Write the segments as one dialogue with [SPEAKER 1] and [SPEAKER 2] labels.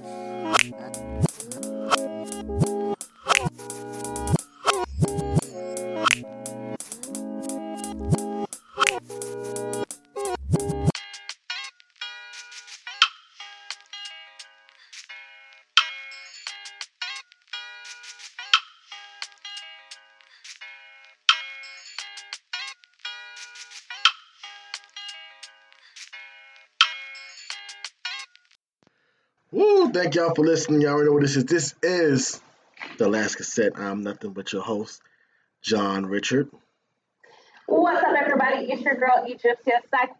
[SPEAKER 1] Woo! Thank y'all for listening. Y'all already know what this is. This is the last cassette. I'm nothing but your host, John Richard.
[SPEAKER 2] What's up, everybody? It's your girl Egyptia Psych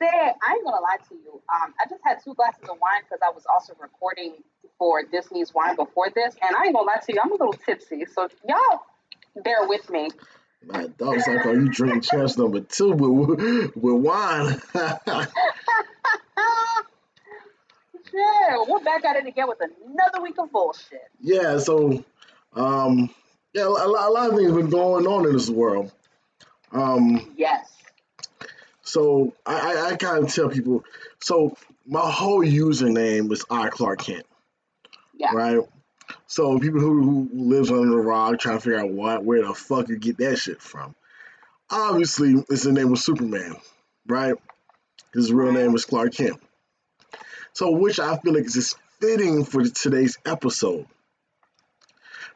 [SPEAKER 2] there. I ain't gonna lie to you. Um, I just had two glasses of wine because I was also recording for Disney's Wine before this, and I ain't gonna lie to you. I'm a little tipsy, so y'all bear with me.
[SPEAKER 1] My dog's like, oh, you drink chance number two with, with wine.
[SPEAKER 2] Yeah, we're back at it again with another week of bullshit.
[SPEAKER 1] yeah, so, um, yeah, a lot, a lot of things been going on in this world. Um,
[SPEAKER 2] Yes.
[SPEAKER 1] so I, I, I kind of tell people, so my whole username is I Clark Kent.
[SPEAKER 2] Yeah.
[SPEAKER 1] right? So people who, who lives under a rock trying to figure out what where the fuck you get that shit from. Obviously, it's the name of Superman, right? His real name is Clark Kent. So, which I feel like is fitting for today's episode.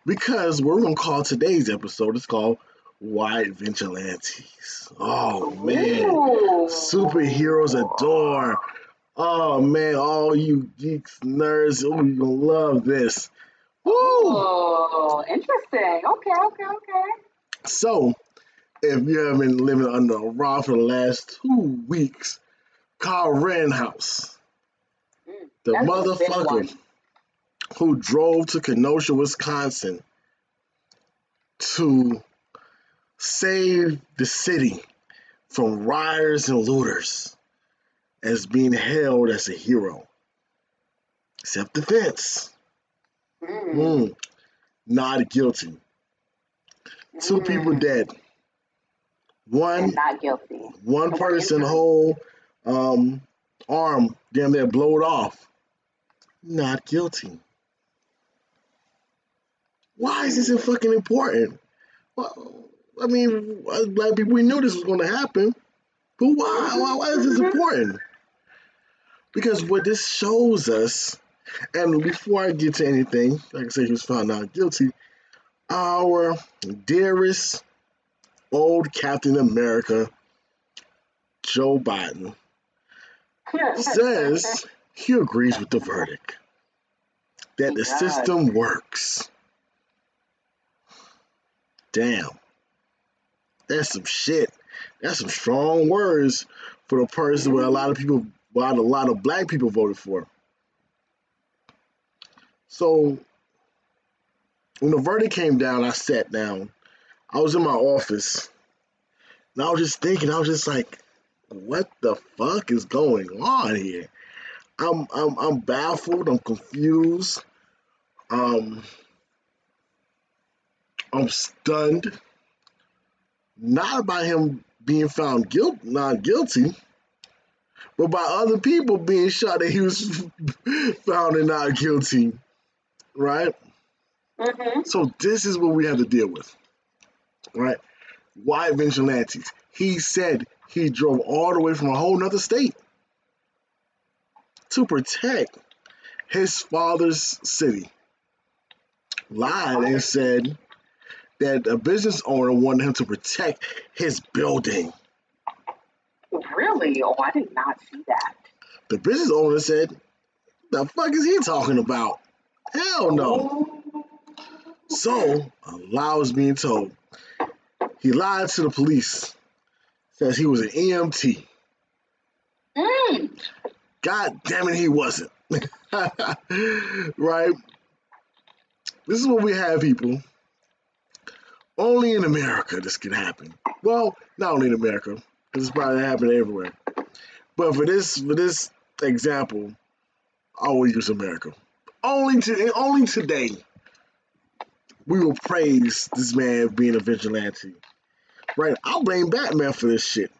[SPEAKER 1] Because we're gonna call today's episode it's called White Vigilantes. Oh man.
[SPEAKER 2] Ooh.
[SPEAKER 1] Superheroes adore. Oh man, all you geeks, nerds, oh, you gonna love this. Woo!
[SPEAKER 2] Oh, interesting. Okay, okay, okay.
[SPEAKER 1] So, if you have been living under a rock for the last two weeks, Kyle Rittenhouse,
[SPEAKER 2] Mm,
[SPEAKER 1] the
[SPEAKER 2] that's a big one.
[SPEAKER 1] motherfucker who drove to Kenosha, Wisconsin to save the city from rioters and looters, as being held as a hero. Self defense.
[SPEAKER 2] Mm,
[SPEAKER 1] Mm, not guilty. Two
[SPEAKER 2] mm,
[SPEAKER 1] people dead. One
[SPEAKER 2] and not guilty.
[SPEAKER 1] one person whole um arm damn near blowed off. Not guilty. Why is this fucking important? Well, I mean, as black people, we knew this was going to happen, but why? Why, why is this important? Because what this shows us, and before I get to anything, like I said, he was found not guilty. Our dearest old Captain America, Joe Biden, says he agrees with the verdict that
[SPEAKER 2] He
[SPEAKER 1] the system works. Damn. That's some shit. That's some strong words for the person where a lot of people, why a lot of black people voted for. So when the verdict came down, I sat down. I was in my office. And I was just thinking, I was just like, what the fuck is going on here? I'm I'm I'm baffled, I'm confused. Um I'm stunned. Not about him being found guilt not guilty, but by other people being shot that he was found and not guilty. Right?
[SPEAKER 2] hmm
[SPEAKER 1] So this is what we have to deal with. Right? White vigilantes. He said he drove all the way from a whole nother state to protect his father's city. Lied and said that a business owner wanted him to protect his building.
[SPEAKER 2] Really? Oh, I did not see that.
[SPEAKER 1] The business owner said, The fuck is he talking about? Hell no. So, a lie was being told. He lied to the police, says he was an EMT.
[SPEAKER 2] Mm.
[SPEAKER 1] God damn it, he wasn't. right? This is what we have, people. Only in America this can happen. Well, not only in America, because it's probably happening everywhere. But for this for this example, I will use America. Only to only today we will praise this man being a vigilante. Right? I'll blame Batman for this shit.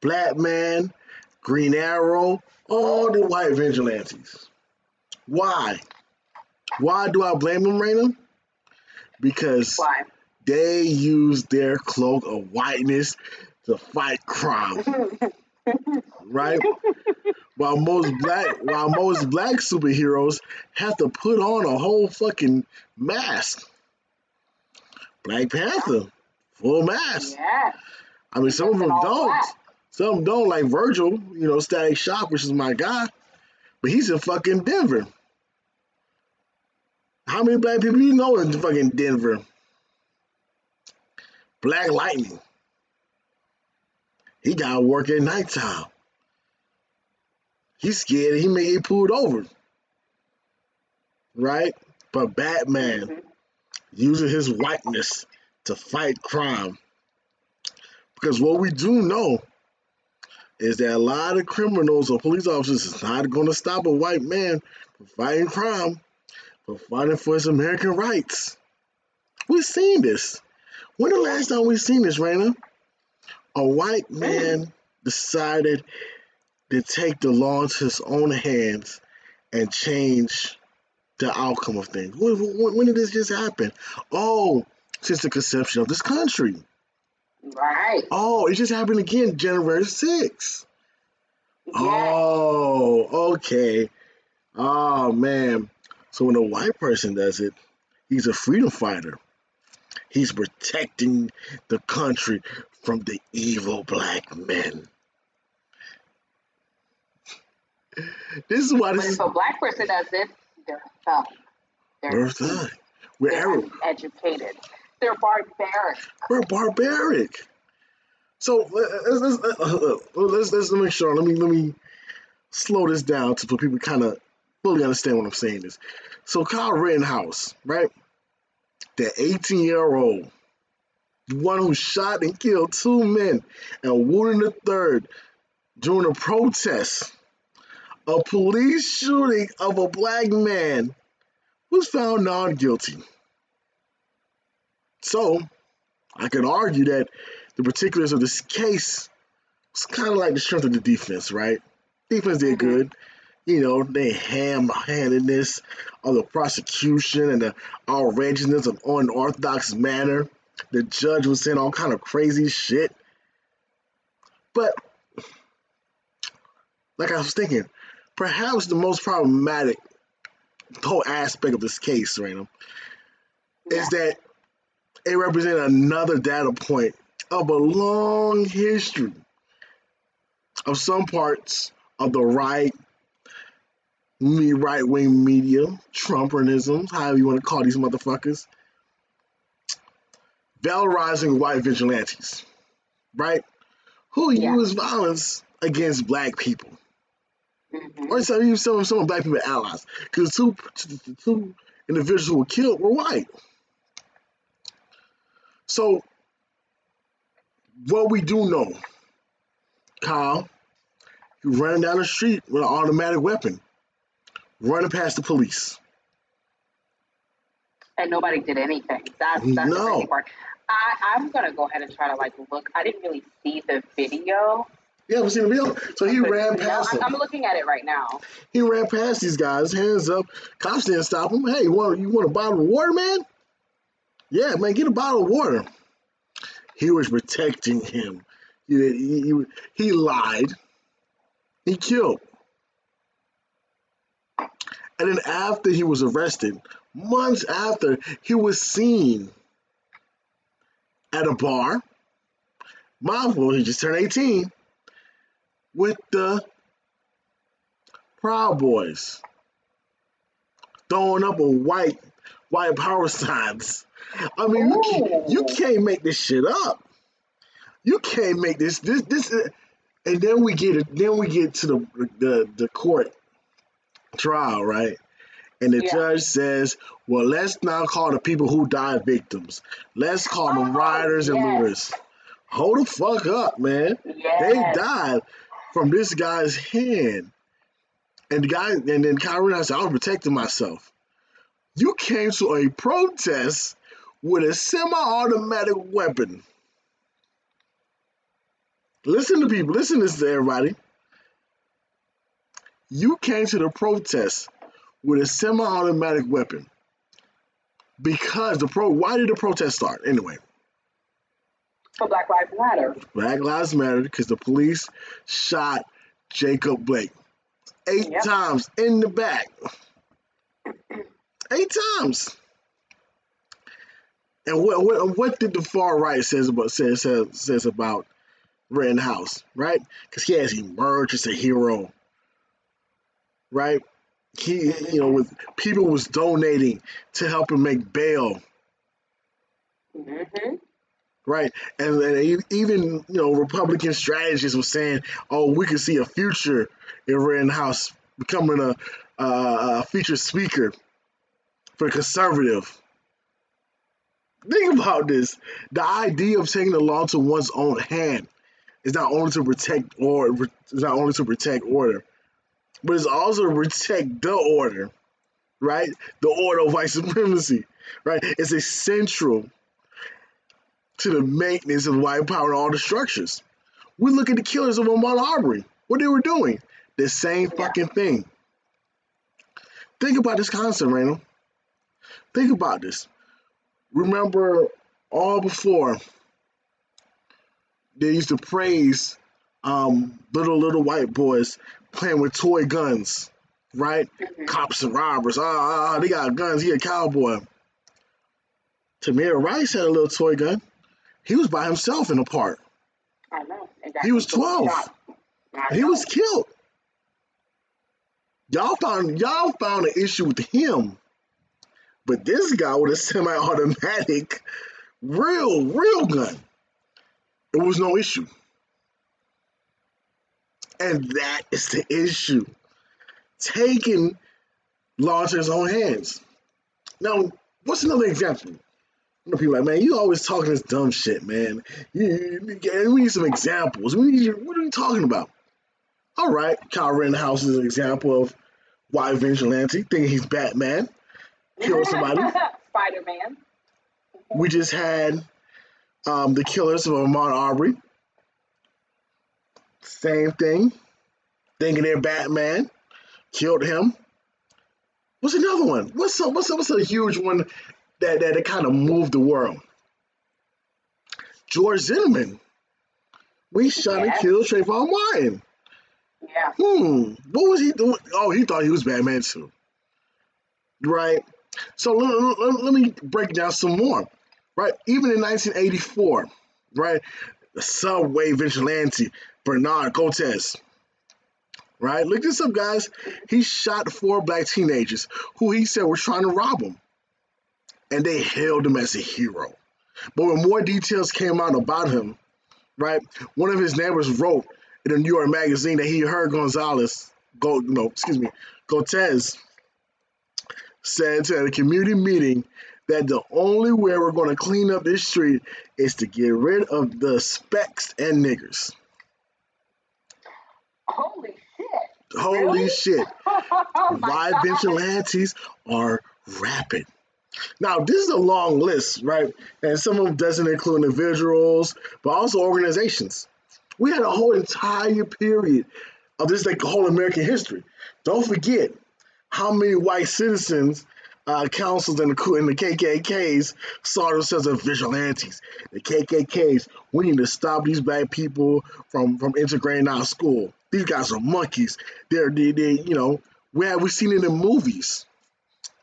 [SPEAKER 1] Black Man, Green Arrow, all the white vigilantes. Why? Why do I blame them, Raina? Because
[SPEAKER 2] Why?
[SPEAKER 1] they use their cloak of whiteness to fight crime, right? while most black while most black superheroes have to put on a whole fucking mask. Black Panther, full mask.
[SPEAKER 2] yeah.
[SPEAKER 1] I mean, some of them don't.
[SPEAKER 2] black.
[SPEAKER 1] Some don't, like Virgil, you know, Static Shock, which is my guy, but he's in fucking Denver. How many black people you know in fucking Denver? Black Lightning. He got work at nighttime. He's scared he may get pulled over. Right? But Batman
[SPEAKER 2] Mhm.
[SPEAKER 1] using his whiteness to fight crime. Because what we do know is that a lot of criminals or police officers is not going to stop a white man from fighting crime, but fighting for his American rights. We've seen this. When the last time we've seen this, Raina? A white man decided to take the law into his own hands and change the outcome of things. When, when did this just happen? Oh, since the conception of this country.
[SPEAKER 2] Right.
[SPEAKER 1] Oh, it just happened again, January 6th.
[SPEAKER 2] Yeah.
[SPEAKER 1] Oh, okay. Oh, man. So when a white person does it, he's a freedom fighter. He's protecting the country from the evil black men. This is why this is
[SPEAKER 2] if a black person does it, they're thug. They're,
[SPEAKER 1] We're thug. We're,
[SPEAKER 2] they're
[SPEAKER 1] Arab.
[SPEAKER 2] They're barbaric.
[SPEAKER 1] We're barbaric. So let's let's, let's, uh, uh, let's, let's make sure. Let me let me slow this down to so people kind of fully understand what I'm saying. Is so Kyle Rittenhouse, right? The 18 year old, the one who shot and killed two men and wounded a third during a protest, a police shooting of a black man, was found not guilty. So I can argue that the particulars of this case was kind of like the strength of the defense, right? Defense did
[SPEAKER 2] Mhm.
[SPEAKER 1] good. You know, they ham-handedness of the prosecution and the outrageousness of unorthodox manner. The judge was saying all kind of crazy shit. But like I was thinking, perhaps the most problematic whole aspect of this case, Random, is that it represents another data point of a long history of some parts of the right, me right wing media, Trumpernism, however you want to call these motherfuckers, valorizing white vigilantes, right? Who
[SPEAKER 2] Yeah.
[SPEAKER 1] use violence against black people.
[SPEAKER 2] Mhm.
[SPEAKER 1] Or some use some some of black people allies. Because two, the two individuals who were killed were white. So what we do know, Kyle, you running down the street with an automatic weapon, running past the police.
[SPEAKER 2] And nobody did anything. That's that's the
[SPEAKER 1] No.
[SPEAKER 2] crazy part. I, I'm gonna go ahead and try to like look. I didn't really see the video.
[SPEAKER 1] You haven't seen the video? So he ran
[SPEAKER 2] no,
[SPEAKER 1] past
[SPEAKER 2] I'm,
[SPEAKER 1] them.
[SPEAKER 2] I'm looking at it right now.
[SPEAKER 1] He ran past these guys, hands up. Cops didn't stop him. Hey, you want you want a bottle of water, man? Yeah, man, get a bottle of water. He was protecting him. He, he, he, lied. He killed. And then after he was arrested, months after, he was seen at a bar. Mindful, he just turned 18 with the Proud Boys throwing up a white white power signs. I mean, you can't, you
[SPEAKER 2] oh.
[SPEAKER 1] can't make this shit up. You can't make this this this. And then we get it. Then we get to the the the court trial, right? And the
[SPEAKER 2] Yeah.
[SPEAKER 1] judge says, "Well, let's not call the people who died victims. Let's call them
[SPEAKER 2] Oh,
[SPEAKER 1] rioters and
[SPEAKER 2] yes.
[SPEAKER 1] looters." Hold the fuck up, man. They died from this guy's hand. And the guy, and then Kyrie I said, I was protecting myself. You came to a protest with a semi-automatic weapon. Listen to people, listen to this to everybody. You came to the protest with a semi-automatic weapon because the pro. Why did the protest start anyway?
[SPEAKER 2] For Black Lives Matter.
[SPEAKER 1] Black Lives Matter because the police shot Jacob Blake eight
[SPEAKER 2] Yep.
[SPEAKER 1] times in the back. Eight times. And what what what did the far right says about says says, says about Rittenhouse, right? Because he has emerged as a hero, right? He you know with people was donating to help him make bail,
[SPEAKER 2] hmm
[SPEAKER 1] right? And, and e- even you know Republican strategists were saying, "Oh, we could see a future in Rittenhouse becoming a, a, a featured speaker for conservative." Think about this: the idea of taking the law to one's own hand is not only to protect or is not only to protect order, but it's also to protect the order, right? The order of white supremacy, right? It's essential to the maintenance of white power and all the structures. We look at the killers of Ahmaud Arbery. What they were doing, the same fucking thing. Think about this concept, Randall. Think about this. Remember, all before they used to praise um, little little white boys playing with toy guns, right?
[SPEAKER 2] hmm
[SPEAKER 1] Cops and robbers. Ah, ah, ah, they got guns. He a cowboy. Tamir Rice had a little toy gun. He was by himself in the park.
[SPEAKER 2] I know.
[SPEAKER 1] He was 12.
[SPEAKER 2] I
[SPEAKER 1] He
[SPEAKER 2] know.
[SPEAKER 1] was killed. Y'all found y'all found an issue with him, but this guy with a semi-automatic, real real gun, it was no issue. And that is the issue. Taking law into his own hands. Now, what's another example? You know, people like, man, you always talking this dumb shit, man. We need some examples. We need what are you talking about? All right, Kyle Rittenhouse is an example of white vigilante thinking he's Batman, kill somebody.
[SPEAKER 2] Spider Man.
[SPEAKER 1] We just had um, the killers of Ahmaud Arbery. Same thing, thinking they're Batman, killed him. What's another one? What's a, what's a, what's a huge one that that, that kind of moved the world? George Zimmerman. We shot and
[SPEAKER 2] Yes.
[SPEAKER 1] killed Trayvon Martin.
[SPEAKER 2] Yeah.
[SPEAKER 1] Hmm. What was he doing? Oh, he thought he was Batman too. Right. So let, let- me break down some more. Right. Even in 1984, right, the subway vigilante Bernard Cortez. Right. Look this up, guys. He shot four black teenagers who he said were trying to rob him, and they hailed him as a hero. But when more details came out about him, right, one of his neighbors wrote in a New York magazine that he heard Gonzalez, go, no, excuse me, Cortez said to at a community meeting that the only way we're going to clean up this street is to get rid of the specks and niggers.
[SPEAKER 2] Holy shit.
[SPEAKER 1] Holy
[SPEAKER 2] Really?
[SPEAKER 1] shit.
[SPEAKER 2] oh
[SPEAKER 1] Why
[SPEAKER 2] God.
[SPEAKER 1] vigilantes are rapid. Now, this is a long list, right? And some of them doesn't include individuals, but also organizations. We had a whole entire period of this, like whole American history. Don't forget how many white citizens, uh, councils, and the, the KKKs saw themselves as vigilantes. The KKKs, we need to stop these black people from from integrating our school. These guys are monkeys. They're they, they you know we have we seen it in movies,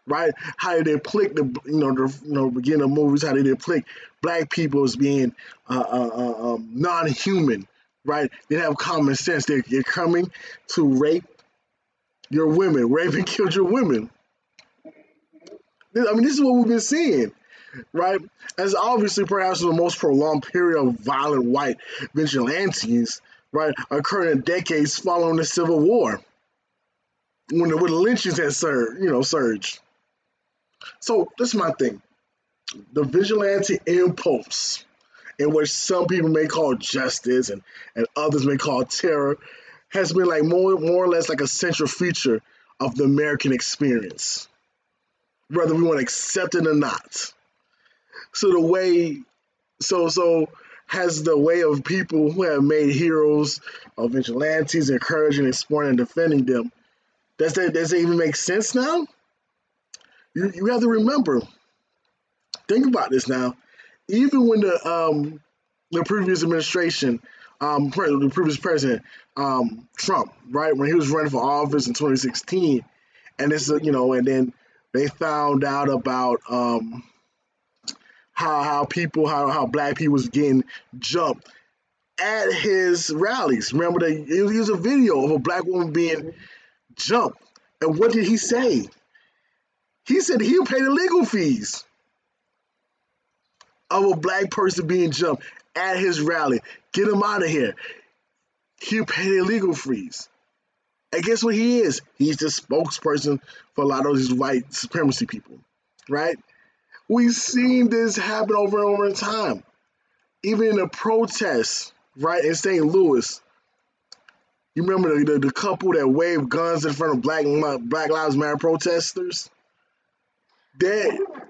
[SPEAKER 1] right? How did they depict the you know the you know beginning of movies, how did they depict black people as being uh, uh, uh, um, non-human, right? They have common sense. They're, they're coming to rape your women, rape and kill your women. I mean, this is what we've been seeing, right? As obviously perhaps the most prolonged period of violent white vigilantes, right, occurred in decades following the Civil War, when the, when the lynchings had surged, you know, surged. So that's my thing. The vigilante impulse, in which some people may call justice and, and others may call terror, has been like more more or less like a central feature of the American experience, whether we want to accept it or not. So the way, so so has the way of people who have made heroes of vigilantes, encouraging, exploring, and defending them Does that does that even make sense now? You you have to remember. Think about this now. Even when the um the previous administration, um the previous president, um Trump, right when he was running for office in 2016, and this you know, and then they found out about um how how people how how black people was getting jumped at his rallies. Remember, that it was a video of a black woman being jumped, and what did he say? He said he'll pay the legal fees of a black person being jumped at his rally. Get him out of here. He'll pay the legal fees. And guess what he is? He's the spokesperson for a lot of these white supremacy people, right? We've seen this happen over and over in time. Even in the protests, right, in St. Louis. You remember the, the, the couple that waved guns in front of Black Black Lives Matter protesters? That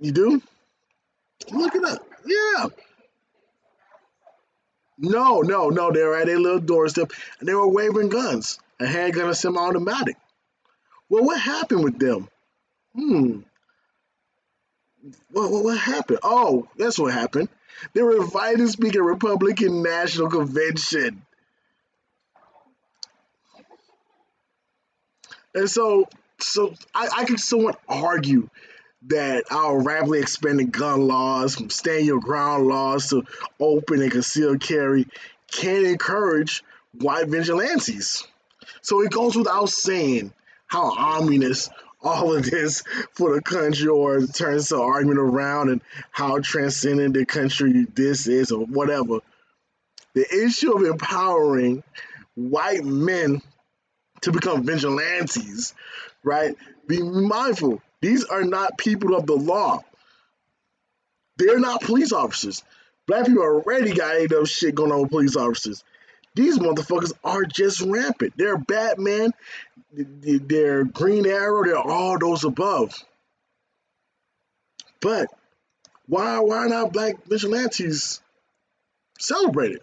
[SPEAKER 1] you do? Look it up. Yeah. No, no, no. They were at a little doorstep and they were waving guns, a handgun, a semi-automatic. Well, what happened with them? Hmm. What, what, what happened? Oh, that's what happened. They were invited to speak at Republican National Convention. And so, so I, I could somewhat argue that our rapidly expanding gun laws, from stand your ground laws to open and concealed carry, can encourage white vigilantes. So it goes without saying how ominous all of this for the country or turns to argument around and how transcendent the country this is or whatever. The issue of empowering white men to become vigilantes, right? Be mindful. These are not people of the law. They're not police officers. Black people already got enough shit going on with police officers. These motherfuckers are just rampant. They're Batman, they're Green Arrow, they're all those above. But why why not black vigilantes celebrated?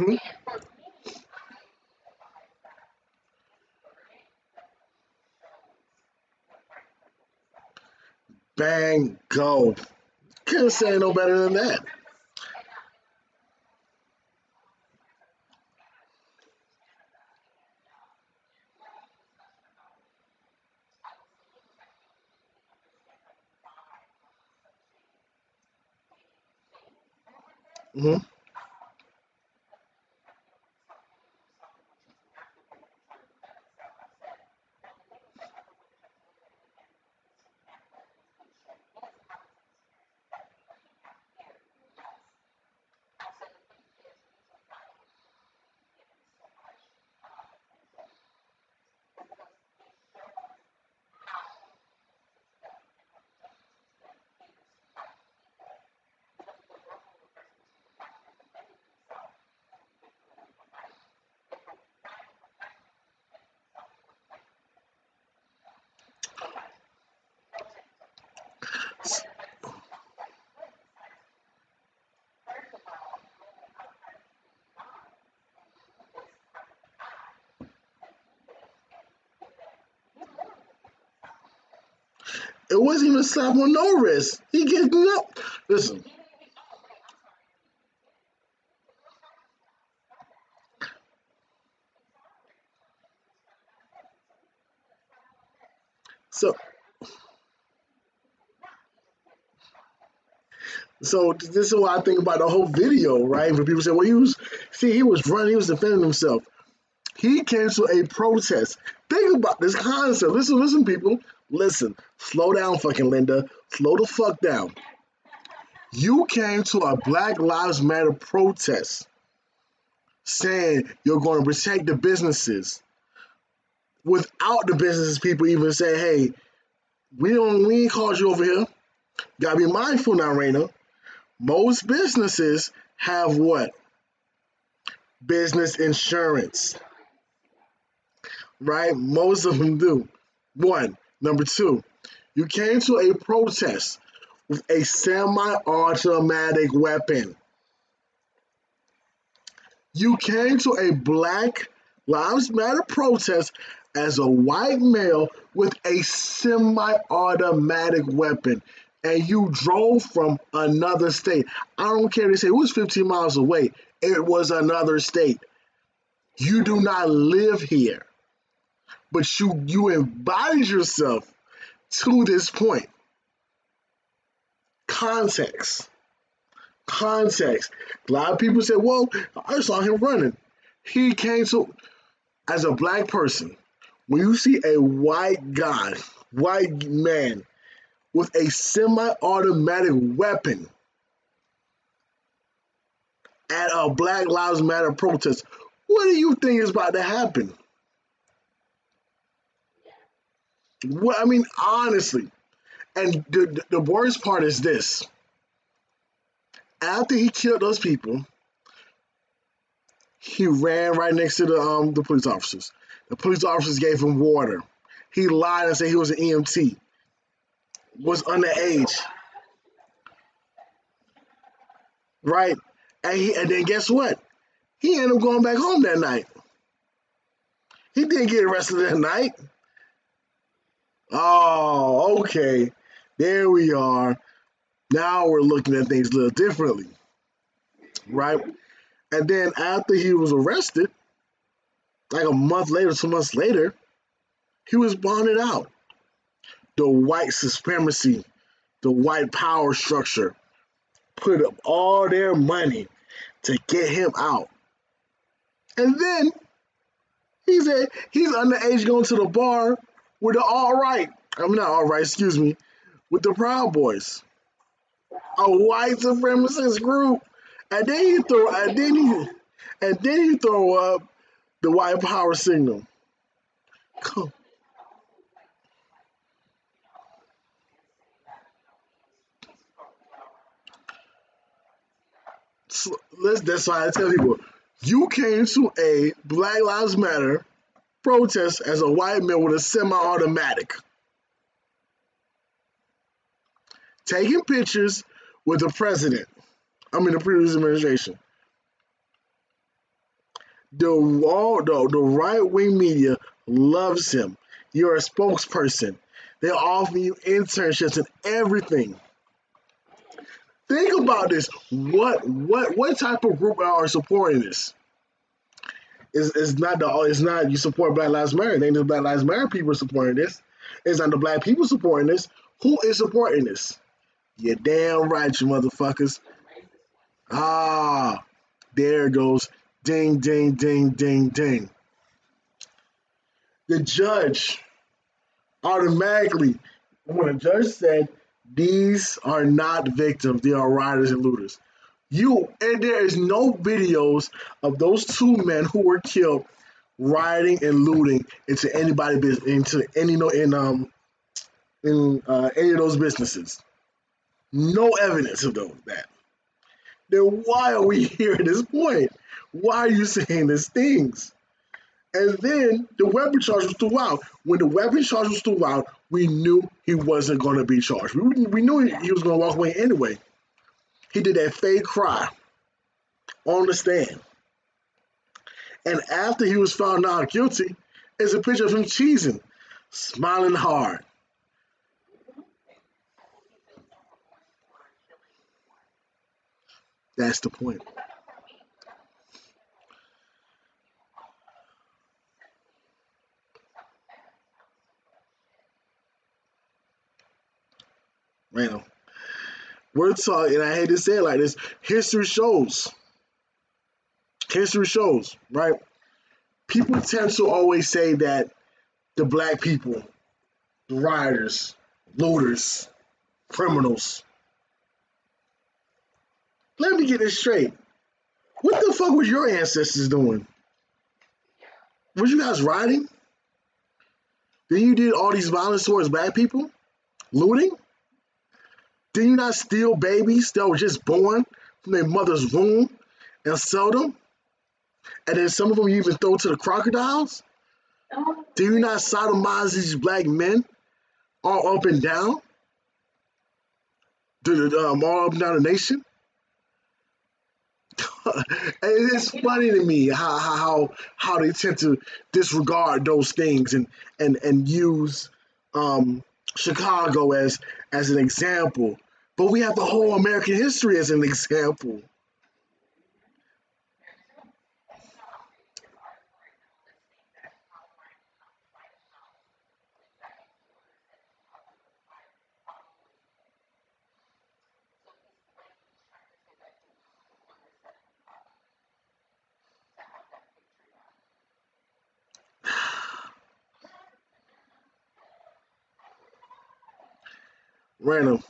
[SPEAKER 1] Mm-hmm. Bang, go. Can't say no better than that. Mm-hmm. It wasn't even a slap on no wrist. He gets up. Listen. So, so this is what I think about the whole video, right? When people say, "Well, he was see, he was running, he was defending himself." He canceled a protest. Think about this concept. Listen, listen, people. Listen, slow down, fucking Linda. Slow the fuck down. You came to a Black Lives Matter protest saying you're going to protect the businesses without the businesses people even say, hey, we don't we ain't called you over here. Gotta be mindful now, Raina. Most businesses have what? business insurance. Right? Most of them do. One. Number two, you came to a protest with a semi automatic weapon. You came to a Black Lives Matter protest as a white male with a semi automatic weapon and you drove from another state. I don't care. They say it was 15 miles away. It was another state. You do not live here, but you you invited yourself to this point. Context. Context. A lot of people say, "Well, I saw him running." He came to as a black person. When you see a white guy, white man with a semi-automatic weapon at a Black Lives Matter protest. What do you think is about to happen? What I mean, honestly, and the, the worst part is this: after he killed those people, he ran right next to the um the police officers. The police officers gave him water. He lied and said he was an EMT was underage. Right? And, he, and then guess what? He ended up going back home that night. He didn't get arrested that night. Oh, okay. There we are. Now we're looking at things a little differently. Right? And then after he was arrested, like a month later, two months later, he was bonded out the white supremacy, the white power structure put up all their money to get him out. And then he said he's underage going to the bar with the all right. I'm not all right, excuse me, with the Proud Boys. A white supremacist group. And then you throw and then he and then you throw up the white power signal. Come that's why I tell people, you came to a Black Lives Matter protest as a white man with a semi-automatic, taking pictures with the president. I mean, the previous administration. The all the, the right wing media loves him. You're a spokesperson. They offer you internships and everything. Think about this. What what what type of group are supporting this? It's, it's not the it's not you support Black Lives Matter. It ain't the Black Lives Matter people supporting this. It's not the black people supporting this. Who is supporting this? You're damn right, you motherfuckers. Ah, there goes. Ding, ding, ding, ding, ding. The judge automatically, when a judge said these are not victims. They are rioters and looters. You and there is no videos of those two men who were killed rioting and looting into anybody business into any no in um in uh, any of those businesses. No evidence of those that. Then why are we here at this point? Why are you saying these things? And then the weapon charge was threw out. When the weapon charge was threw out, we knew he wasn't going to be charged. We, we knew he, he was going to walk away anyway. He did that fake cry on the stand. And after he was found not guilty, is a picture of him cheesing, smiling hard. That's the point. random. We're talking, and I hate to say it like this history shows. History shows, right? People tend to always say that the black people, the rioters, looters, criminals. Let me get this straight. What the fuck was your ancestors doing? Were you guys rioting? Then you did all these violence towards black people? Looting? Did you not steal babies that were just born from their mother's womb and sell them? and then some of them you even throw to the crocodiles. Do you not sodomize these black men all up and down? Do um, all up and down the nation? it's funny to me how, how how how they tend to disregard those things and and and use um, Chicago as as an example, but we have the whole American history as an example. Random.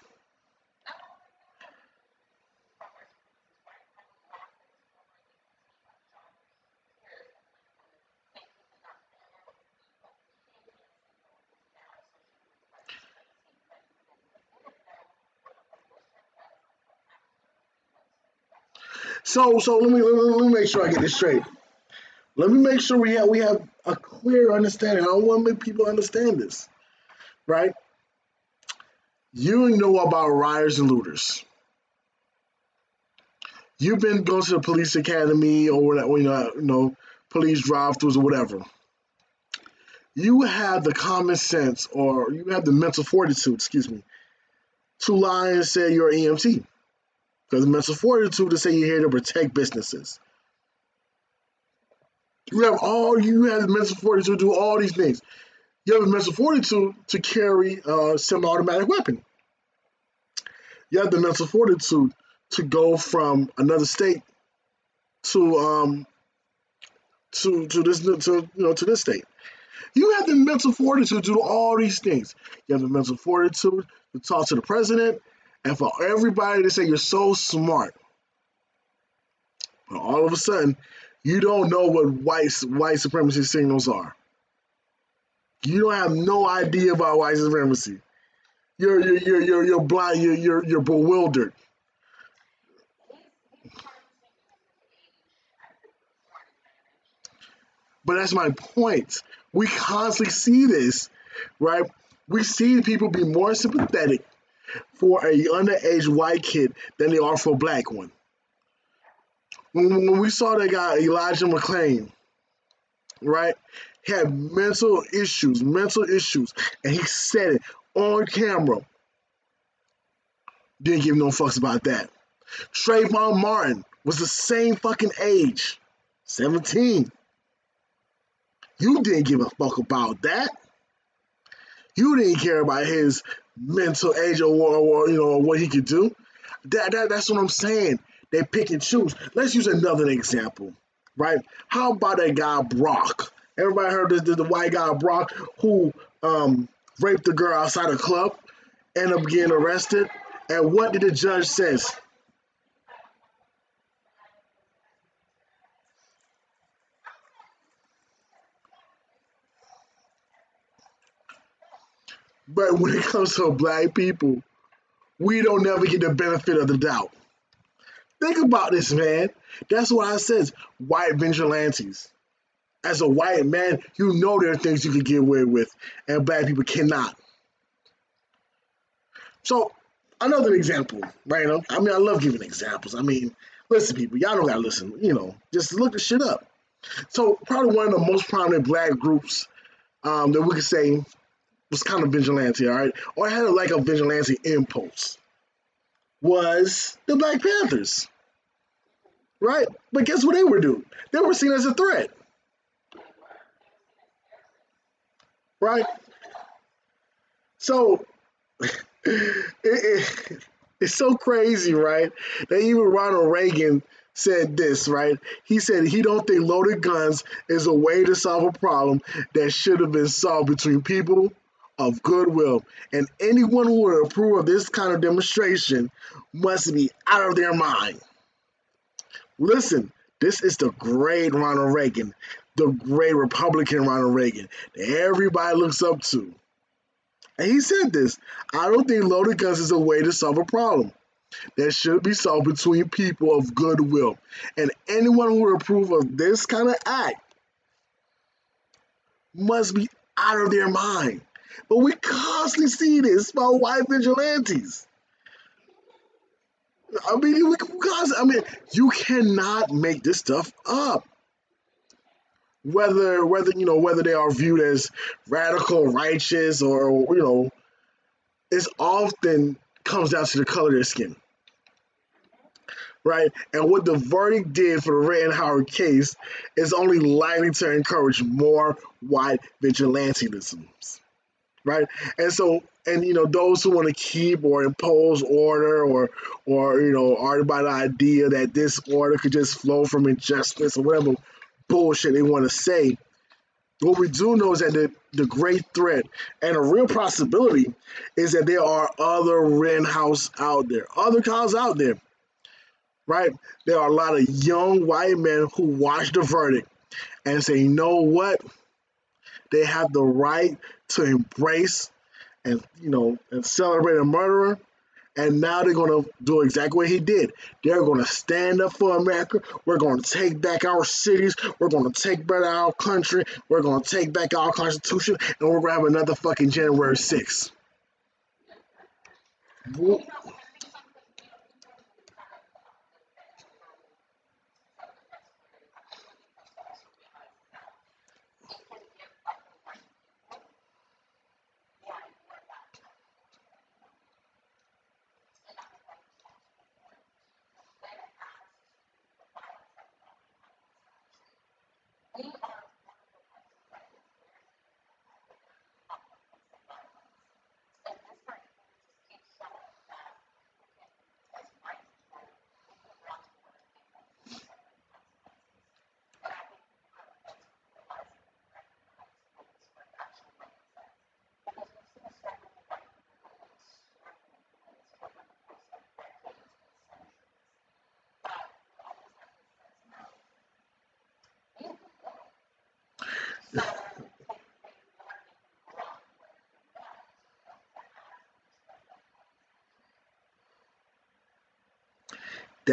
[SPEAKER 1] So so let me, let me let me make sure I get this straight. Let me make sure we have we have a clear understanding. I don't want to make people understand this, right? You know about rioters and looters. You've been going to the police academy or whatever, you know, police drive-throughs or whatever. You have the common sense, or you have the mental fortitude, excuse me, to lie and say you're EMT. Because mental fortitude to say you're here to protect businesses. You have all you have the mental fortitude to do all these things. You have the mental fortitude to carry a semi-automatic weapon. You have the mental fortitude to go from another state to um to to this to you know to this state. You have the mental fortitude to do all these things. You have the mental fortitude to talk to the president and for everybody to say you're so smart. But all of a sudden, you don't know what white white supremacy signals are. You don't have no idea about white supremacy. You're you're you're you're, you're blind. You're, you're you're bewildered. But that's my point. We constantly see this, right? We see people be more sympathetic for a underage white kid than they are for a black one. When, when we saw that guy Elijah McClain, right, had mental issues, mental issues, and he said it on camera. Didn't give no fucks about that. Trayvon Martin was the same fucking age, 17. You didn't give a fuck about that. You didn't care about his mental age or, or you know what he could do. That, that that's what I'm saying. They pick and choose. Let's use another example, right? How about that guy Brock? Everybody heard this, the white guy Brock who um, raped the girl outside a club, ended up getting arrested. And what did the judge says? But when it comes to black people, we don't never get the benefit of the doubt. Think about this, man. That's why I says white vigilantes. As a white man, you know there are things you can get away with, and black people cannot. So, another example, right? I mean, I love giving examples. I mean, listen, people, y'all don't gotta listen. You know, just look the shit up. So, probably one of the most prominent black groups um, that we could say was kind of vigilante, all right, or had a, like a vigilante impulse, was the Black Panthers, right? But guess what they were doing? They were seen as a threat, right? So it, it, it's so crazy, right? That even Ronald Reagan said this, right? He said he don't think loaded guns is a way to solve a problem that should have been solved between people of goodwill, and anyone who would approve of this kind of demonstration must be out of their mind. Listen, this is the great Ronald Reagan, the great Republican Ronald Reagan that everybody looks up to. And he said this I don't think loaded guns is a way to solve a problem. that should be solved between people of goodwill. And anyone who would approve of this kind of act must be out of their mind. But we constantly see this about white vigilantes. I mean, we I mean, you cannot make this stuff up. Whether, whether you know, whether they are viewed as radical, righteous, or you know, it's often comes down to the color of their skin. Right? And what the verdict did for the Howard case is only likely to encourage more white vigilantisms. Right? And so and you know, those who want to keep or impose order or or you know, argue by the idea that this order could just flow from injustice or whatever bullshit they want to say. What we do know is that the, the great threat and a real possibility is that there are other Rittenhouse out there, other cows out there, right? There are a lot of young white men who watch the verdict and say, you know what? They have the right to embrace and you know and celebrate a murderer and now they're going to do exactly what he did. They're going to stand up for America. We're going to take back our cities. We're going to take back our country. We're going to take back our Constitution. And we're going to have another fucking January 6th.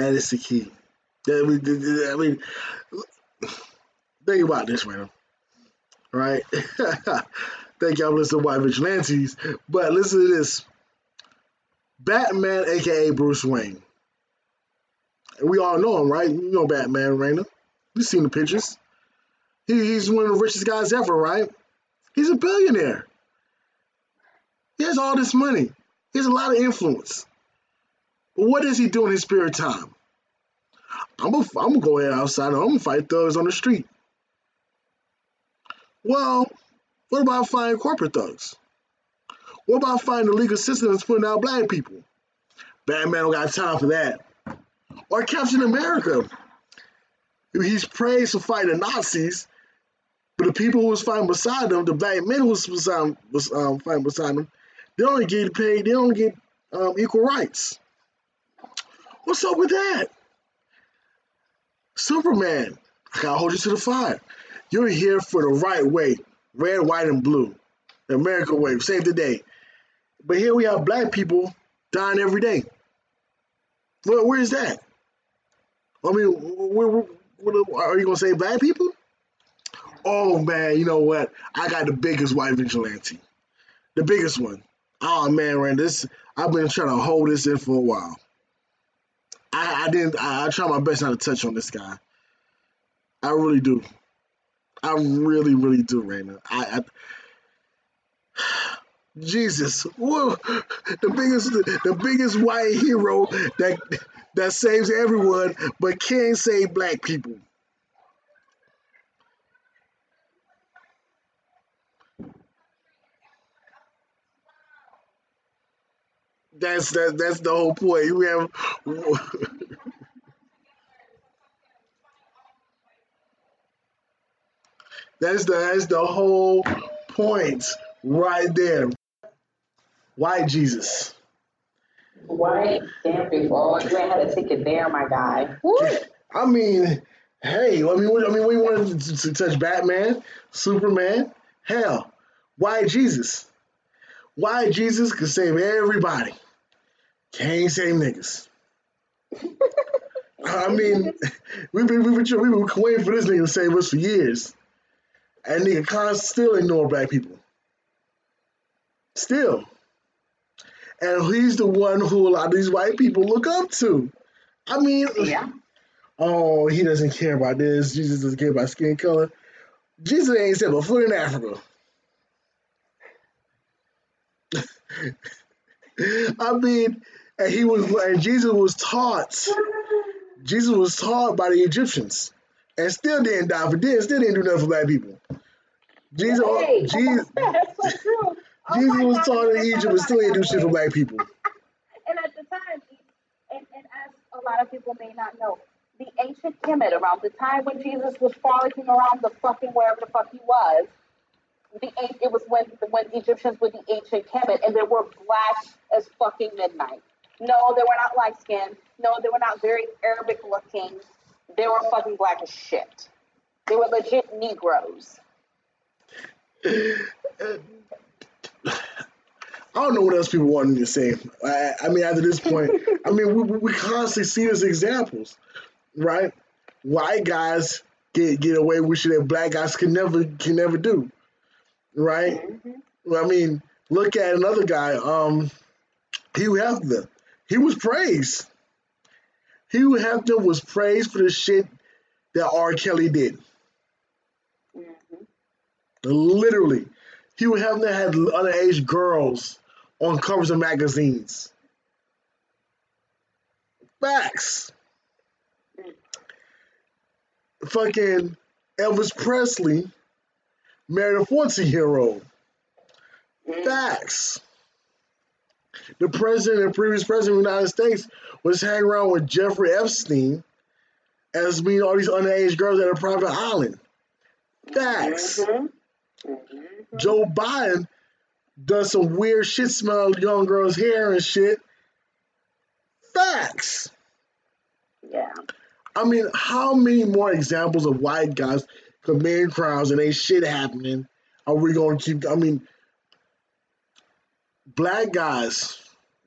[SPEAKER 1] That is the key. I mean, think about this, man. Right? Thank y'all for listening to White Vigilantes. But listen to this. Batman, aka Bruce Wayne. We all know him, right? You know Batman, Raina. You've seen the pictures. He, he's one of the richest guys ever, right? He's a billionaire. He has all this money. He has a lot of influence. But he do in his spare time? I'm gonna I'm go ahead outside. I'm gonna fight thugs on the street. Well, what about fighting corporate thugs? What about fighting the legal system that's putting out black people? Batman don't got time for that. Or Captain America. He's praised for fighting the Nazis, but the people who was fighting beside them, the black men who was, beside, was um, fighting beside them, they don't get paid. They don't get um, equal rights. What's up with that? Superman, I gotta hold you to the fire. You're here for the right way, red, white, and blue. The American way, save the day. But here we have black people dying every day. Well, where's that? I mean, where, where, are you gonna say black people? Oh man, you know what? I got the biggest white vigilante, the biggest one. Oh man, Rand, this I've been trying to hold this in for a while. I, I didn't. I, I try my best not to touch on this guy. I really do. I really, really do, Raina. I, I Jesus, whoa, the biggest, the biggest white hero that that saves everyone, but can't save black people. That's that. That's the whole point. We have. that's the that's the whole point right there. Why Jesus?
[SPEAKER 2] Why damn people. You ain't had to take it there, my guy.
[SPEAKER 1] I mean, hey, I mean, I mean, we wanted to, to touch Batman, Superman. Hell, why Jesus? Why Jesus could save everybody? Can't save niggas. I mean, we've been, we've been, we've been waiting for this nigga to save us for years. And nigga Khan still ignore black people. Still. And he's the one who a lot of these white people look up to. I mean,
[SPEAKER 2] Yeah.
[SPEAKER 1] oh, he doesn't care about this. Jesus doesn't care about skin color. Jesus ain't set a foot in Africa. I mean, and he was, and Jesus was taught. Jesus was taught by the Egyptians, and still didn't die for this. Still didn't do nothing for black people. Jesus,
[SPEAKER 2] Hey,
[SPEAKER 1] Jesus,
[SPEAKER 2] that's so true. Oh
[SPEAKER 1] Jesus was taught in Egypt but still didn't do shit for black people.
[SPEAKER 2] And at the time, and, and as a lot of people may not know, the ancient Kemet, around the time when Jesus was frolicking around the fucking wherever the fuck he was, the it was when when Egyptians were the ancient Kemet, and they were black as fucking midnight. No, they were not light skinned. No, they were not very Arabic looking. They were fucking black as shit. They were legit Negroes.
[SPEAKER 1] I don't know what else people want me to say. I, I mean, after this point, I mean, we, we constantly see these examples, right? White guys get get away with shit that black guys can never can never do, right? Well, I mean, look at another guy, um, Hugh Hefner. He was praised. Hugh Hefner was praised for the shit that R. Kelly did.
[SPEAKER 2] Mhm.
[SPEAKER 1] Literally, Hugh Hefner had underage girls on covers of magazines. Facts. Fucking Elvis Presley married a 14 year old. Facts. The president and previous president of the United States was hanging around with Jeffrey Epstein as being all these underage girls at a private island. Facts.
[SPEAKER 2] Mhm. Mhm.
[SPEAKER 1] Joe Biden does some weird shit, smell young girls' hair and shit. Facts.
[SPEAKER 2] Yeah.
[SPEAKER 1] I mean, how many more examples of white guys committing crimes and ain't shit happening are we going to keep? I mean, black guys,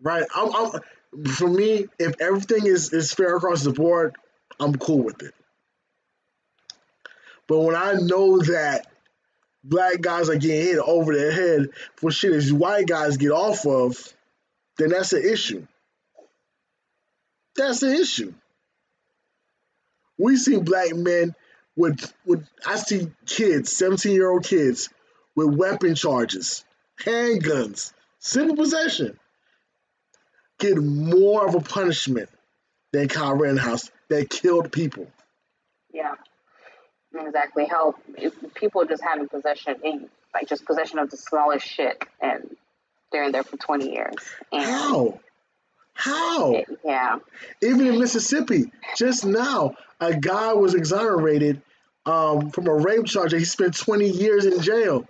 [SPEAKER 1] right? I'm, I'm, for me, if everything is, is fair across the board, I'm cool with it. But when I know that black guys are getting hit over their head for shit these white guys get off of, then that's an issue. That's the issue. We see black men with with I see kids, 17 year old kids with weapon charges, handguns, simple possession, get more of a punishment than Kyle Rittenhouse that killed people.
[SPEAKER 2] Yeah, exactly. How if people just having possession, in, like just possession of the smallest shit, and they're in there for twenty years. And
[SPEAKER 1] How? How?
[SPEAKER 2] it- yeah,
[SPEAKER 1] Even in Mississippi, just now, a guy was exonerated um, from a rape charge. He spent 20 years in jail,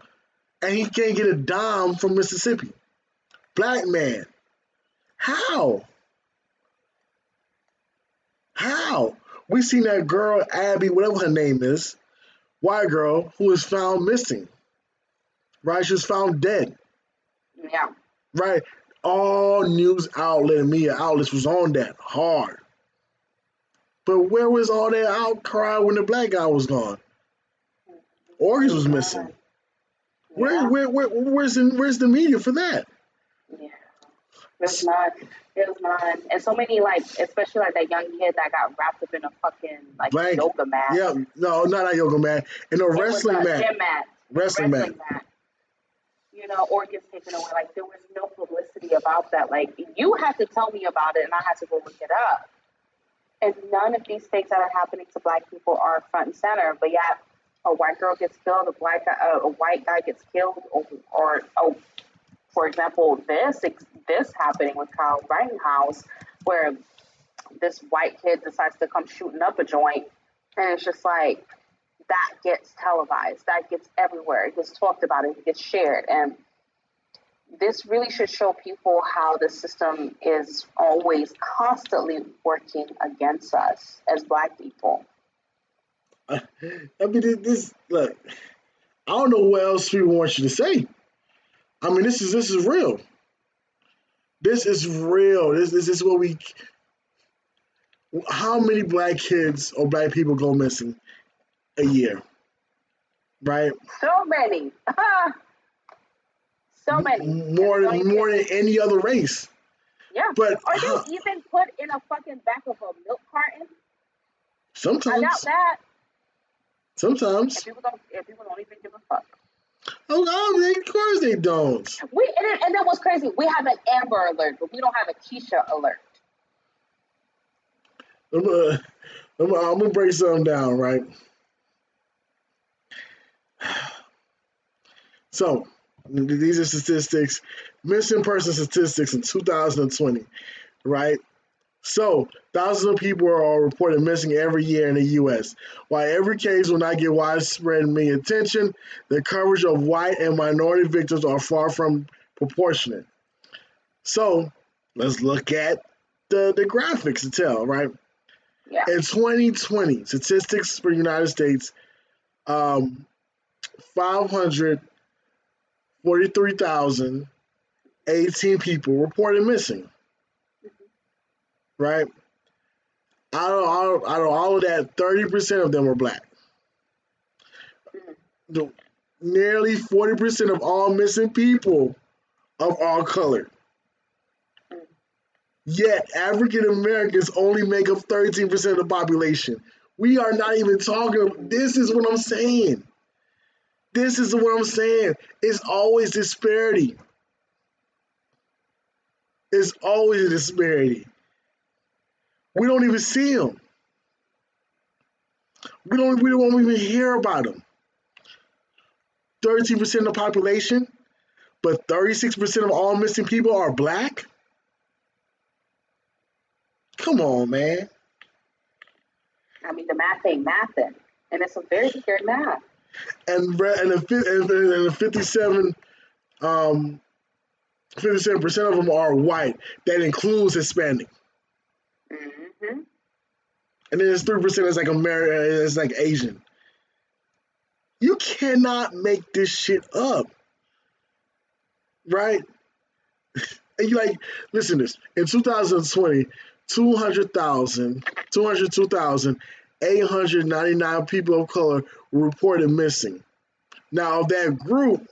[SPEAKER 1] and he can't get a dime from Mississippi. Black man. How? How? We seen that girl, Abby, whatever her name is, white girl, who was found missing. Right? She was found dead.
[SPEAKER 2] yeah,
[SPEAKER 1] Right? All news outlet and media outlets was on that hard. But where was all that outcry when the black guy was gone? Organs was missing. Where, where, where, where's the, where's the media for that?
[SPEAKER 2] Yeah. There's none. There's none. And so many like, especially like that young kid that got wrapped up in a fucking like
[SPEAKER 1] Blank.
[SPEAKER 2] yoga mat.
[SPEAKER 1] Yeah, no, not a yoga mat. In a
[SPEAKER 2] It was
[SPEAKER 1] wrestling
[SPEAKER 2] a Gym mat.
[SPEAKER 1] wrestling man.
[SPEAKER 2] mat. You know, organs taken away. Like there was no publicity about that. Like you had to tell me about it, and I had to go look it up. And none of these things that are happening to black people are front and center. But yet, a white girl gets killed, a black guy, uh, a white guy gets killed, or, or oh, for example, this this happening with Kyle Rittenhouse, where this white kid decides to come shooting up a joint, and it's just like that gets televised, that gets everywhere, it gets talked about, it gets shared, and this really should show people how the system is always constantly working against us as black people.
[SPEAKER 1] I mean, this- this look. I don't know what else we want you to say. I mean, this is this is real. This is real. This this is what we. how many black kids or black people go missing a year? Right?
[SPEAKER 2] So many. so many.
[SPEAKER 1] More than more than any other race.
[SPEAKER 2] Yeah.
[SPEAKER 1] But
[SPEAKER 2] Are they
[SPEAKER 1] how-
[SPEAKER 2] even put in a fucking back of a milk carton? I
[SPEAKER 1] sometimes
[SPEAKER 2] doubt that.
[SPEAKER 1] sometimes.
[SPEAKER 2] People don't, people don't even give a fuck.
[SPEAKER 1] Oh no, they, of course they don't.
[SPEAKER 2] We and, it, and then what's crazy? We have an Amber Alert, but we don't have a Keisha Alert.
[SPEAKER 1] I'm gonna, I'm gonna, I'm gonna break something down, right? So, these are statistics, missing person statistics in 2020, right? So, thousands of people are all reported missing every year in the U.S. While every case will not get widespread media attention, the coverage of white and minority victims are far from proportionate. So, let's look at the, the graphics to tell, right?
[SPEAKER 2] Yeah.
[SPEAKER 1] In 2020, statistics for the United States, um, 543,018 people reported missing. Right? Out of, all, out of all of that, 30% of them were black. The- nearly 40% of all missing people of all color. Yet African Americans only make up 13% of the population. We are not even talking. This is what I'm saying. This is what I'm saying. It's always disparity. It's always a disparity. We don't even see them. We don't. We don't even hear about them. 13% of the population, but 36% of all missing people are black. Come on, man.
[SPEAKER 2] I mean, the math ain't mathing, and it's a very scary math.
[SPEAKER 1] and and the, and the 57 um 57 percent of them are white that includes hispanic
[SPEAKER 2] hmm
[SPEAKER 1] and then there's 3 percent that's like american it's like asian. You cannot make this shit up. Right? And you like listen to this. In 2020 200,000 202,899 people of color were reported missing. Now of that group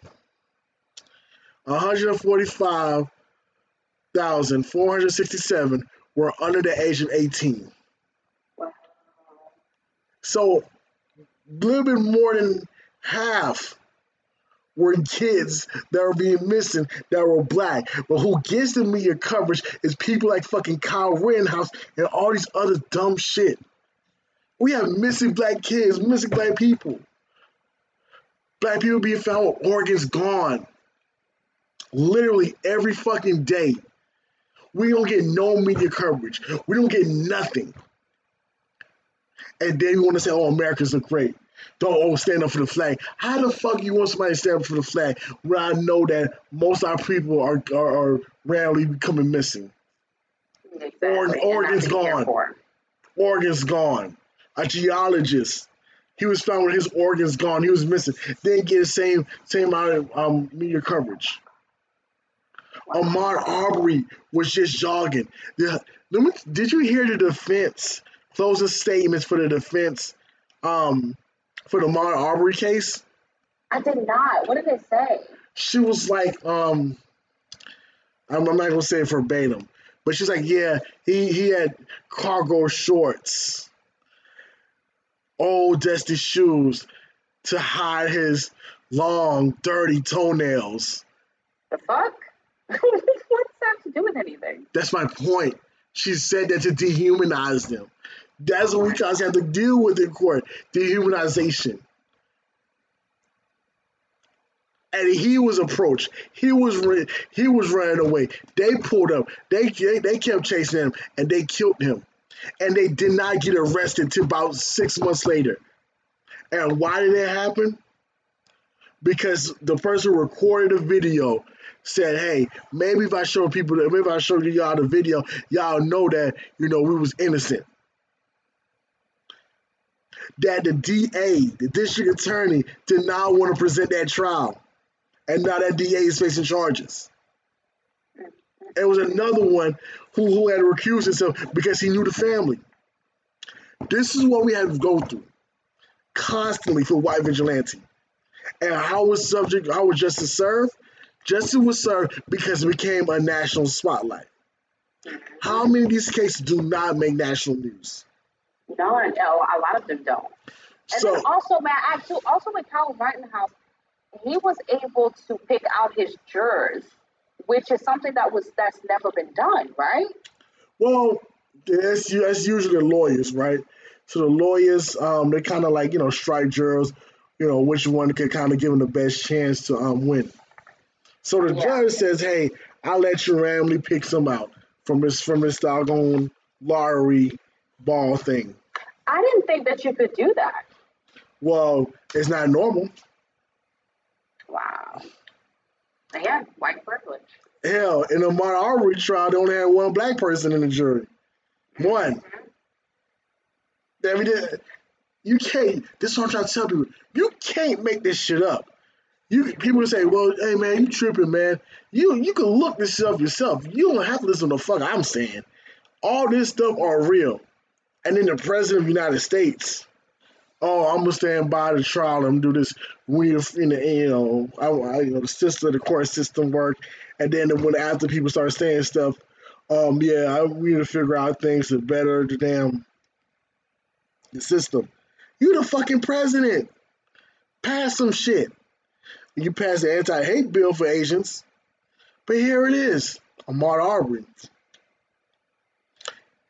[SPEAKER 1] 145,467 were under the age of 18 so a little bit more than half were kids that were being missing that were black. But who gets the media coverage is people like fucking Kyle Rittenhouse and all these other dumb shit. We have missing black kids, missing black people. Black people being found with organs gone. Literally every fucking day. We don't get no media coverage. We don't get nothing. And then you want to say, oh, Americans are great. Don't oh, stand up for the flag. How the fuck you want somebody to stand up for the flag when I know that most of our people are are, are rarely becoming missing?
[SPEAKER 2] Exactly.
[SPEAKER 1] Or-
[SPEAKER 2] and that's
[SPEAKER 1] organs gone.
[SPEAKER 2] for.
[SPEAKER 1] Organs gone. A geologist. He was found with his organs gone. He was missing. Didn't get the same same amount of um, media coverage. Ahmaud Arbery was just jogging. The- did you hear the defense closing statements for the defense um, for the Ahmaud Arbery case?
[SPEAKER 2] I did not. What did they say?
[SPEAKER 1] she was like, um, I'm, I'm not gonna say it verbatim, but she's like, yeah, he he had cargo shorts, old dusty shoes to hide his long, dirty toenails.
[SPEAKER 2] The fuck? What's that have to do with anything?
[SPEAKER 1] That's my point. She said that to dehumanize them. That's what we guys have to deal with in court: dehumanization. and he was approached. He was he was running away. They pulled up. They, they they kept chasing him, and they killed him. And they did not get arrested until about six months later. And why did that happen? Because the person recorded the video said, "Hey, maybe if I show people, maybe if I show y'all the video, y'all know that you know we was innocent." That the DA, the district attorney, did not want to present that trial and now that DA is facing charges. There was another one who, who had recused himself because he knew the family. This is what we had to go through constantly for white vigilante. And how was subject, how was justice served? Justice was served because it became a national spotlight. How many of these cases do not make national news?
[SPEAKER 2] None. No, a lot of them don't. And
[SPEAKER 1] So
[SPEAKER 2] then also, man, I too, also with Kyle Rittenhouse, he was able to pick out his jurors, which is something that was that's never been done, right?
[SPEAKER 1] Well, that's, that's usually the lawyers, right? So the lawyers, um, they kind of like you know strike jurors, you know which one could kind of give them the best chance to um win. So the
[SPEAKER 2] Yeah.
[SPEAKER 1] judge says, "Hey, I'll let you randomly pick some out from this from this doggone lottery ball thing."
[SPEAKER 2] I didn't think that you could do that.
[SPEAKER 1] Well, it's not normal.
[SPEAKER 2] Wow. Again, white privilege.
[SPEAKER 1] Hell, in a Martin Arbery trial, they only had one black person in the jury. One. I mean, it- you can't. This is what I'm trying to tell people. You can't make this shit up. You people say, "Well, hey man, you tripping, man." You you can look this up yourself. You don't have to listen to the fuck I'm saying. All this stuff are real. And then the president of the United States. Oh, I'm gonna stand by the trial and do this. We, you know, you know, I, I, you know, the system, the court system work. And then when after people start saying stuff, um, yeah, I, we need to figure out things to better the damn the system. You the fucking president. Pass some shit. You pass the anti-hate bill for Asians. But here it is. Ahmaud Arbery.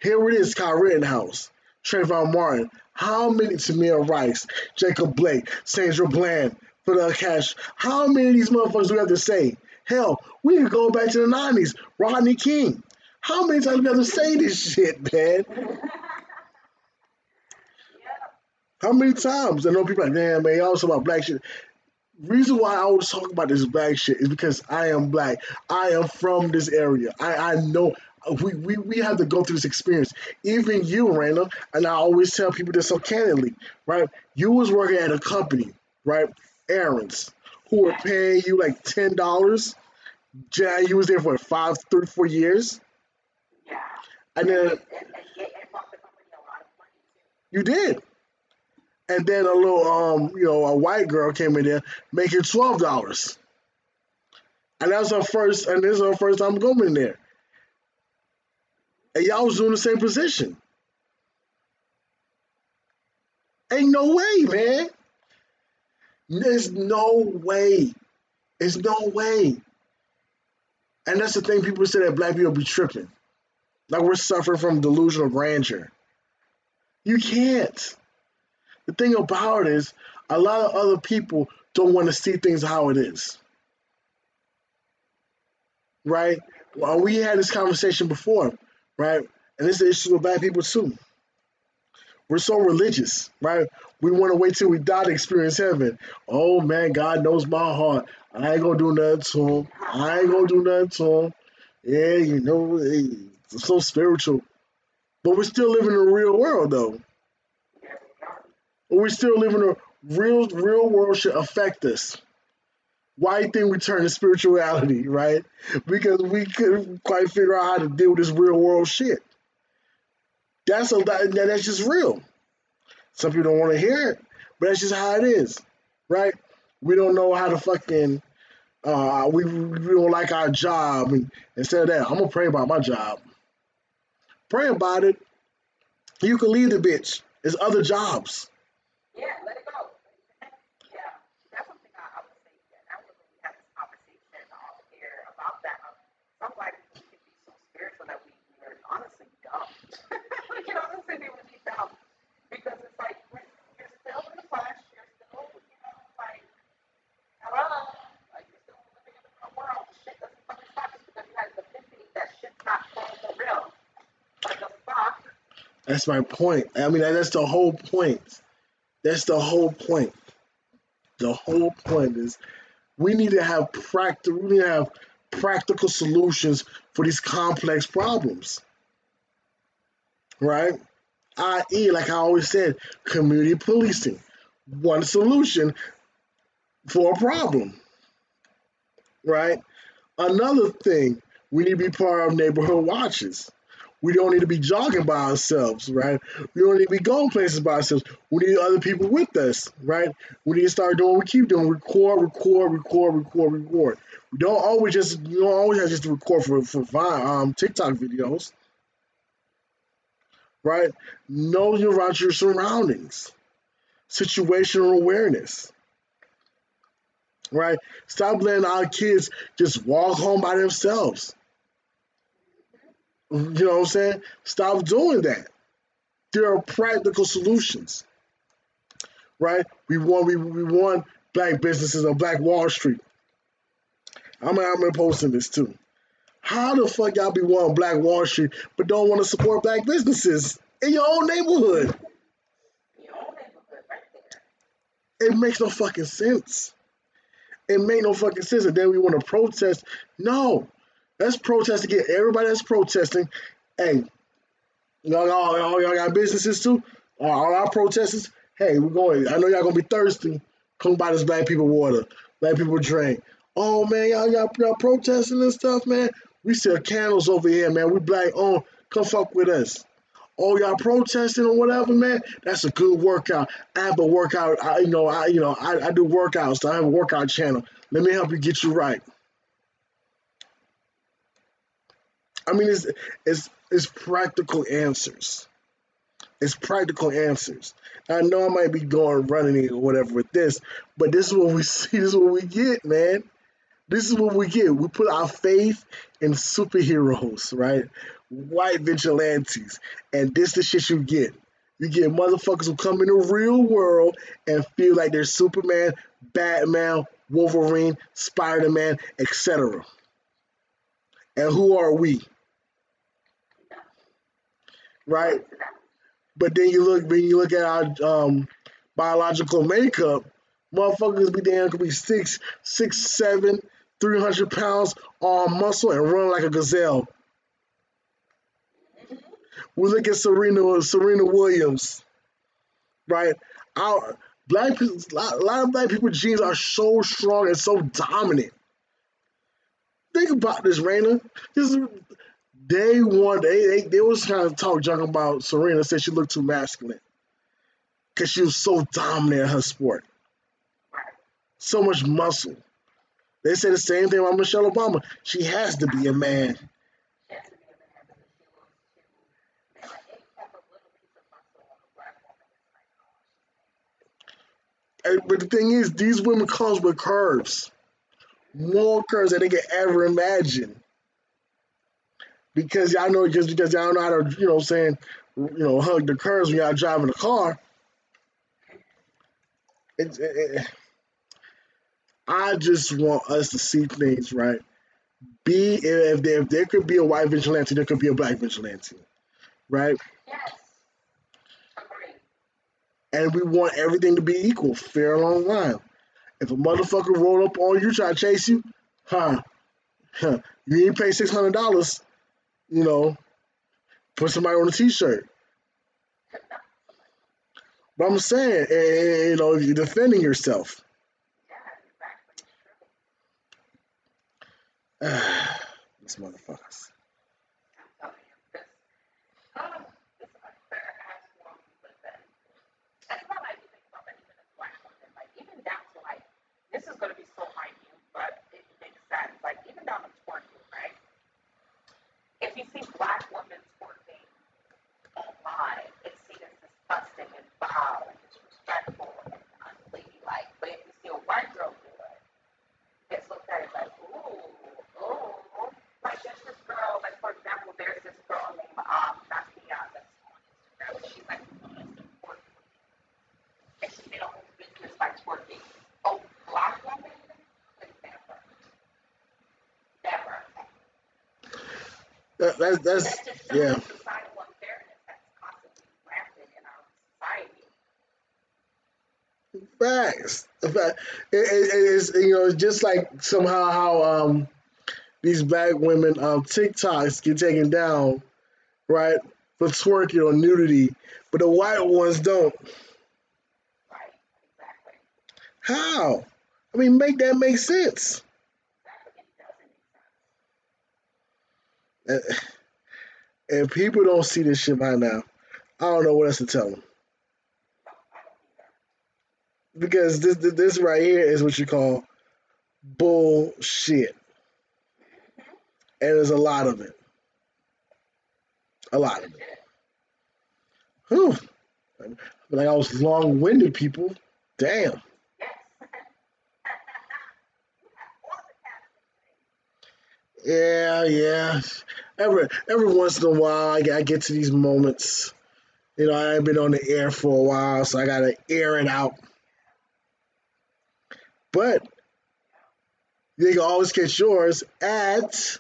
[SPEAKER 1] Here it is, Kyle Rittenhouse, Trayvon Martin. How many Tamir Rice, Jacob Blake, Sandra Bland, Fidel Cash? How many of these motherfuckers do we have to say? Hell, we can go back to the 90s. Rodney King. How many times do we have to say this shit, man? How many times? I know people like, damn, man, y'all talk about black shit. Reason why I always talk about this black shit is because I am black. I am from this area. I, I know we, we, we have to go through this experience. Even you, Randall, and I always tell people this so candidly, right? You was working at a company, right? Aaron's, who were paying you like ten dollars. Yeah, you was there for five, three, four years.
[SPEAKER 2] Yeah.
[SPEAKER 1] And then. You did. And then a little, um, you know, a white girl came in there making twelve dollars, and that was her first, and this is her first time going in there. And y'all was doing the same position. Ain't no way, man. There's no way. There's no way. And that's the thing. People say that black people be tripping, like we're suffering from delusional grandeur. You can't. The thing about it is, a lot of other people don't want to see things how it is. Right? Well, we had this conversation before, right? And this is the issue with black people too. We're so religious, right? We want to wait till we die to experience heaven. Oh man, God knows my heart. I ain't gonna do nothing to him. I ain't gonna do nothing to him. Yeah, you know, it's so spiritual. But we're still living in the real world though. But we still live in a real, real world should affect us. Why think we turn to spirituality, right? Because we couldn't quite figure out how to deal with this real world shit. That's a that- that's just real. Some people don't want to hear it, but that's just how it is, right? We don't know how to fucking uh we, we don't like our job and instead of that, I'm gonna pray about my job. Pray about it. You can leave the bitch. There's other jobs.
[SPEAKER 2] Yeah, let it go. Yeah, that's something I, I would say. Yeah, that was when we had this conversation off air about that. Um, some black people can be so spiritual that we we're honestly dumb. you know, honestly, be dumb because it's like you're still in the flesh. You're still, you know, like hello, like you're still living in the world. Shit doesn't fucking stop just because you had the epiphany that shit's not for real. Like the fuck.
[SPEAKER 1] That's my point. I mean, that's the whole point. That's the whole point. The whole point is we need to have practical. We need to have practical solutions for these complex problems, right? I.e., like I always said, community policing, one solution for a problem, right? Another thing, we need to be part of neighborhood watches. We don't need to be jogging by ourselves, right? We don't need to be going places by ourselves. We need other people with us, right? We need to start doing what we keep doing: record, record, record, record, record. We don't always just you don't always have just to record for for Vine, um, TikTok videos, right? Know about your surroundings, situational awareness right? Stop letting our kids just walk home by themselves. You know what I'm saying? Stop doing that. There are practical solutions, right? We want we, we want black businesses on Black Wall Street. I'm I'm posting this too. How the fuck y'all be wanting Black Wall Street but don't want to support black businesses in your own neighborhood?
[SPEAKER 2] Your own neighborhood, right.
[SPEAKER 1] It makes no fucking sense. It made no fucking sense. And then we want to protest. No, let's protest. Everybody that's protesting, hey, y'all, all, y'all, y'all got businesses too. All our protesters, hey, we're going. I know y'all gonna be thirsty. Come buy this black people water. Black people drink. Oh man, y'all, y'all, y'all protesting and stuff, man. We sell candles over here, man. We black owned. Come fuck with us oh y'all protesting or whatever, man, that's a good workout. I have a workout. I, you know, I you know, I, I do workouts. So I have a workout channel. Let me help you get you right. I mean, it's it's it's practical answers. It's practical answers. I know I might be going running or whatever with this, but this is what we see. This is what we get, man. This is what we get. We put our faith in superheroes, right? white vigilantes. And this is the shit you get. You get motherfuckers who come in the real world and feel like they're Superman, Batman, Wolverine, Spider Man, etc. And who are we? Right? But then you look when you look at our um, biological makeup, motherfuckers be damn could be six, six, seven, three hundred pounds on muscle and run like a gazelle. We look at Serena Serena Williams, right? Our black people, a lot of black people genes are so strong and so dominant. Think about this, Raina. Day one, they, they they was trying to talk junk about Serena. Said she looked too masculine because she was so dominant in her sport, so much muscle. They say the same thing about Michelle Obama. She has to be a man. but the thing is, these women comes with curves, more curves than they can ever imagine. Because y'all know, just because y'all know how to, you know, saying, you know, hug the curves when y'all driving a car. It, it, it, I just want us to see things right. Be if there, if there could be a white vigilante, there could be a black vigilante, right?
[SPEAKER 2] Yes
[SPEAKER 1] and we want everything to be equal, fair along the line. If a motherfucker roll up on you, try to chase you, huh? huh you ain't pay six hundred dollars, you know, put somebody on a t-shirt. But I'm saying, eh, eh, you know, you're defending yourself. this motherfuckers.
[SPEAKER 2] you see black women twerking online, it's seen as disgusting and foul and disrespectful and unladylike. But if you see a white girl do it, it's looked at as like, ooh, ooh. Like there's this girl, like for example, there's this girl named um Nakia that's on Instagram. She's like twerking. And she made a whole business by twerking. Oh, black women
[SPEAKER 1] That, that, that's yeah. Facts. Fact, it, it, it's you know just like somehow how um these black women um TikToks get taken down, right, for twerking or nudity, but the white ones don't.
[SPEAKER 2] Right. Exactly.
[SPEAKER 1] How? I mean, make that make sense. if people don't see this shit by now, I don't know what else to tell them. Because this this right here is what you call bullshit, and there's a lot of it. A lot of it. Whew. Like I was long-winded, people. Damn. Yeah, yeah. Every every once in a while, I, I get to these moments. You know, I ain't been on the air for a while, so I gotta air it out. But you can always catch yours at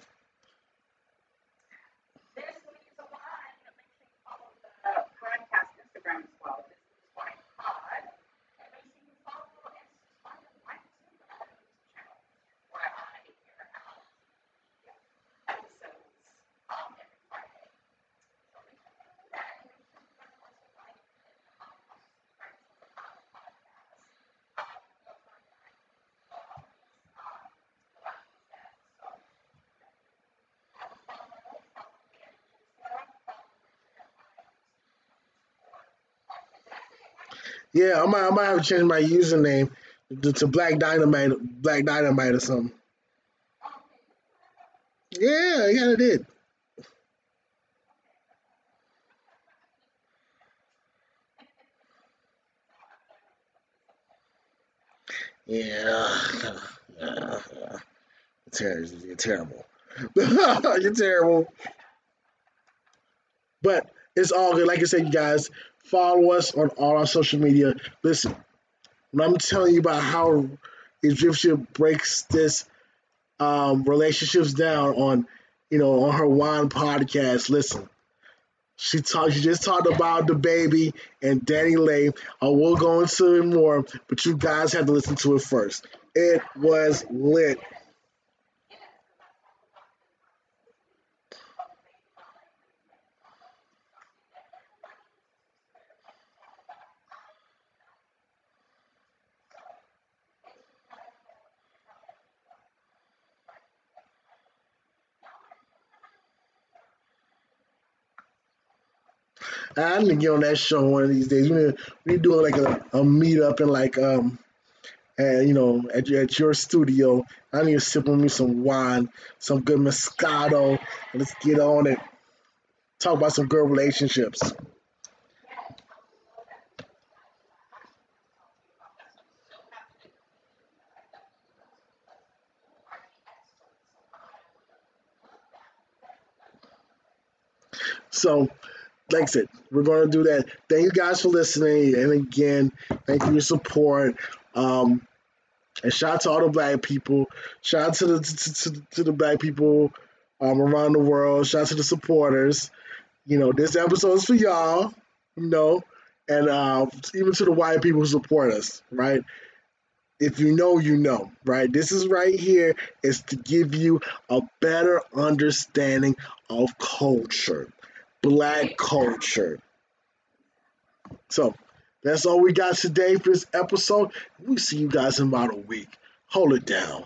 [SPEAKER 1] Yeah, I might, I might have to change my username to, to Black Dynamite, Black Dynamite or something. Yeah, yeah, I did. Yeah, yeah, yeah. You're terrible. You're terrible. But it's all good. Like I said, you guys, follow us on all our social media. Listen, when I'm telling you about how Egyptian breaks this um, relationships down on, you know, on her wine podcast, listen. She talked. She just talked about DaBaby and DaniLeigh. I will go into it more, but you guys have to listen to it first. It was lit. I need to get on that show one of these days. We need, we need doing like a, a meetup and like um and you know at your, at your studio. I need to sip on me some wine, some good Moscato, let's get on it. Talk about some good relationships. So like I said, we're going to do that. Thank you guys for listening. And again, thank you for your support. Um, and shout out to all the black people. Shout out to the to, to, to the black people um, around the world. Shout out to the supporters. You know, this episode is for y'all. You know, and uh, even to the white people who support us. Right. If you know, you know, right? This is right here is to give you a better understanding of culture black culture. So that's all we got today for this episode. We'll see you guys in about a week. Hold it down.